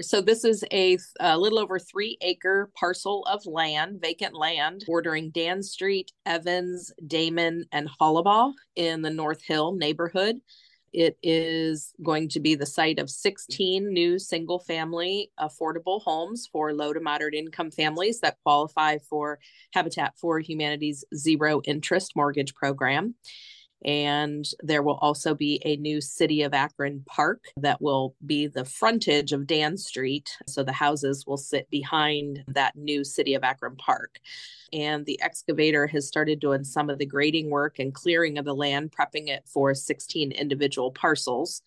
So, this is a, a, little over three acre parcel of land, vacant land, bordering Dan Street, Evans, Damon, and Hollabaugh in the North Hill neighborhood. It is going to be the site of 16 new single family affordable homes for low to moderate income families that qualify for Habitat for Humanity's zero interest mortgage program. And there will also be a new City of Akron park that will be the frontage of Dan Street. So the houses will sit behind that new City of Akron park. And the excavator has started doing some of the grading work and clearing of the land, prepping it for 16 individual parcels.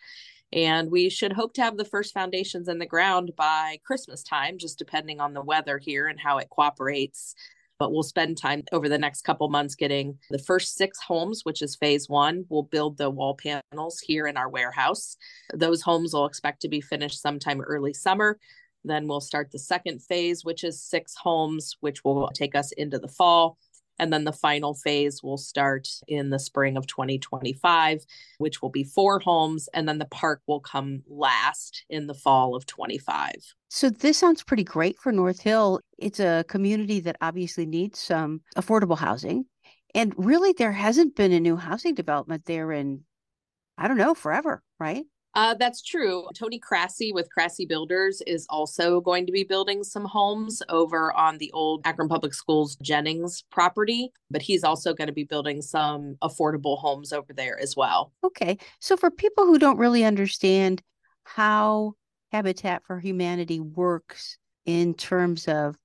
And we should hope to have the first foundations in the ground by Christmas time, just depending on the weather here and how it cooperates but we'll spend time over the next couple months getting the first six homes, which is phase one. We'll build the wall panels here in our warehouse. Those homes will expect to be finished sometime early summer. Then we'll start the second phase, which is six homes, which will take us into the fall. And then the final phase will start in the spring of 2025, which will be four homes. And then the park will come last in the fall of 25. So this sounds pretty great for North Hill. It's a community that obviously needs some affordable housing. And really, there hasn't been a new housing development there in, I don't know, forever, right? Uh, that's true. Tony Crassy with Crassy Builders is also going to be building some homes over on the old Akron Public Schools Jennings property, but he's also going to be building some affordable homes over there as well. Okay. So, for people who don't really understand how Habitat for Humanity works in terms of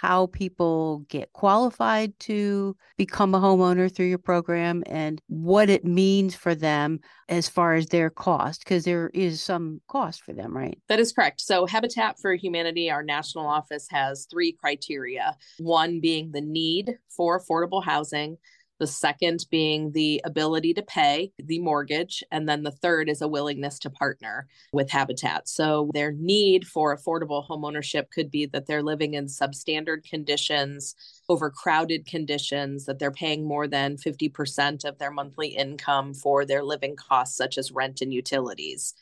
how people get qualified to become a homeowner through your program and what it means for them as far as their cost because there is some cost for them right? That is correct. So habitat for humanity our national office has three criteria. One being the need for affordable housing the second being the ability to pay the mortgage. And then the third is a willingness to partner with Habitat. So their need for affordable homeownership could be that they're living in substandard conditions, overcrowded conditions, that they're paying more than 50% of their monthly income for their living costs, such as rent and utilities.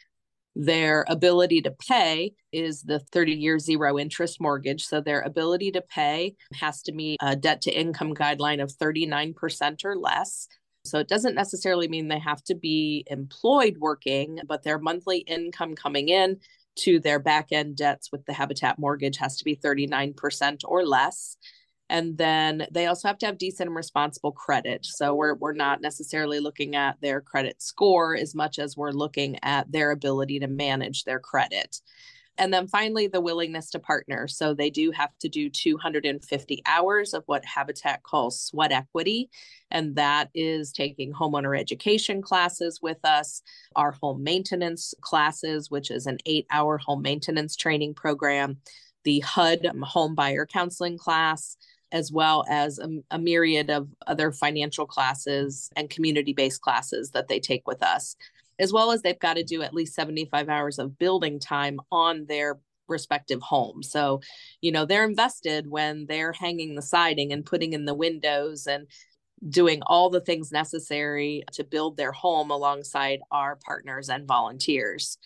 Their ability to pay is the 30 year zero interest mortgage. So their ability to pay has to meet a debt to income guideline of 39% or less. So it doesn't necessarily mean they have to be employed working, but their monthly income coming in to their back end debts with the Habitat mortgage has to be 39% or less and then they also have to have decent and responsible credit. So we're, we're not necessarily looking at their credit score as much as we're looking at their ability to manage their credit. And then finally the willingness to partner. So they do have to do 250 hours of what habitat calls sweat equity. And that is taking homeowner education classes with us our home maintenance classes which is an eight hour home maintenance training program the hud home buyer counseling class as well as a, a myriad of other financial classes and community based classes that they take with us, as well as they've got to do at least 75 hours of building time on their respective home. So, you know, they're invested when they're hanging the siding and putting in the windows and doing all the things necessary to build their home alongside our partners and volunteers.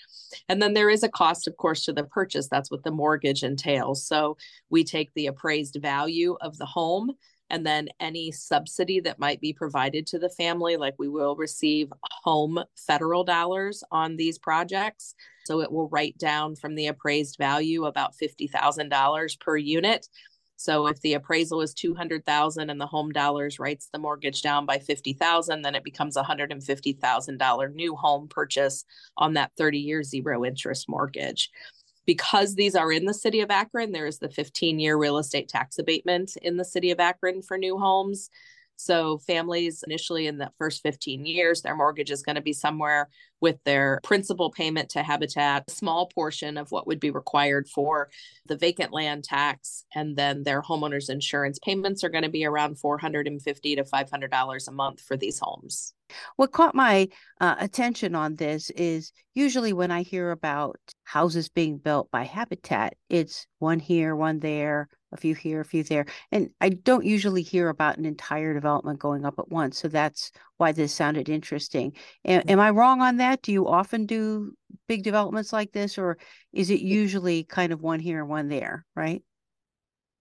And then there is a cost, of course, to the purchase. That's what the mortgage entails. So we take the appraised value of the home and then any subsidy that might be provided to the family, like we will receive home federal dollars on these projects. So it will write down from the appraised value about $50,000 per unit. So if the appraisal is 200,000 and the home dollars writes the mortgage down by 50,000, then it becomes a $150,000 new home purchase on that 30-year zero interest mortgage. Because these are in the city of Akron, there is the 15-year real estate tax abatement in the city of Akron for new homes. So families initially in the first 15 years, their mortgage is going to be somewhere with their principal payment to Habitat, a small portion of what would be required for the vacant land tax, and then their homeowners insurance payments are going to be around 450 to $500 a month for these homes. What caught my uh, attention on this is usually when I hear about houses being built by Habitat, it's one here, one there, a few here, a few there. And I don't usually hear about an entire development going up at once. So that's why this sounded interesting. A- am I wrong on that? Do you often do big developments like this, or is it usually kind of one here and one there, right?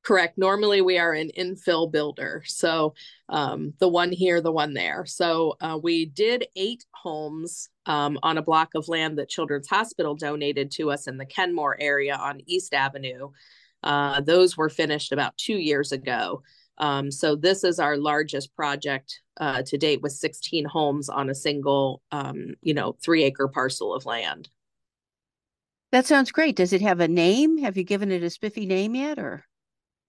Correct. Normally, we are an infill builder. So um, the one here, the one there. So uh, we did eight homes um, on a block of land that Children's Hospital donated to us in the Kenmore area on East Avenue. Uh, those were finished about two years ago. Um, so this is our largest project uh, to date with 16 homes on a single, um, you know, three acre parcel of land. That sounds great. Does it have a name? Have you given it a spiffy name yet or?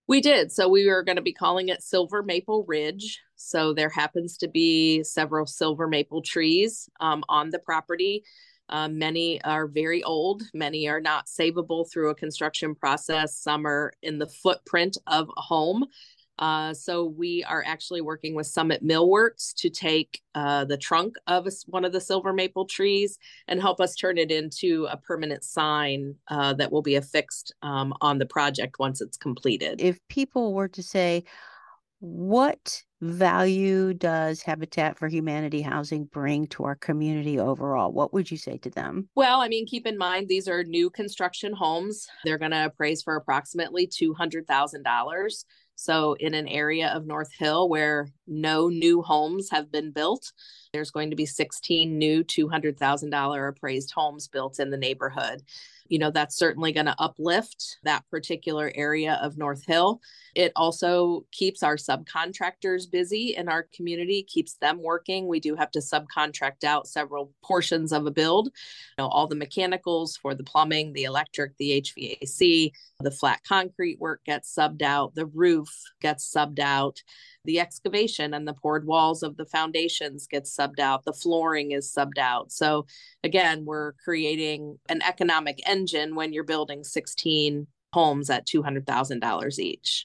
We did. So we were going to be calling it Silver Maple Ridge. So there happens to be several silver maple trees um, on the property. Um, many are very old, many are not savable through a construction process. Some are in the footprint of a home. Uh, so we are actually working with Summit Millworks to take uh, the trunk of a, one of the silver maple trees and help us turn it into a permanent sign uh, that will be affixed um, on the project once it's completed. If people were to say, what value does Habitat for Humanity housing bring to our community overall? What would you say to them? Well, I mean, keep in mind these are new construction homes. They're going to appraise for approximately $200,000. So, in an area of North Hill where no new homes have been built, there's going to be 16 new $200,000 appraised homes built in the neighborhood you know, that's certainly going to uplift that particular area of North Hill. It also keeps our subcontractors busy in our community, keeps them working. We do have to subcontract out several portions of a build, you know, all the mechanicals for the plumbing, the electric, the HVAC, the flat concrete work gets subbed out, the roof gets subbed out the excavation and the poured walls of the foundations get subbed out the flooring is subbed out. So again we're creating an economic engine when you're building 16 homes at $200000 each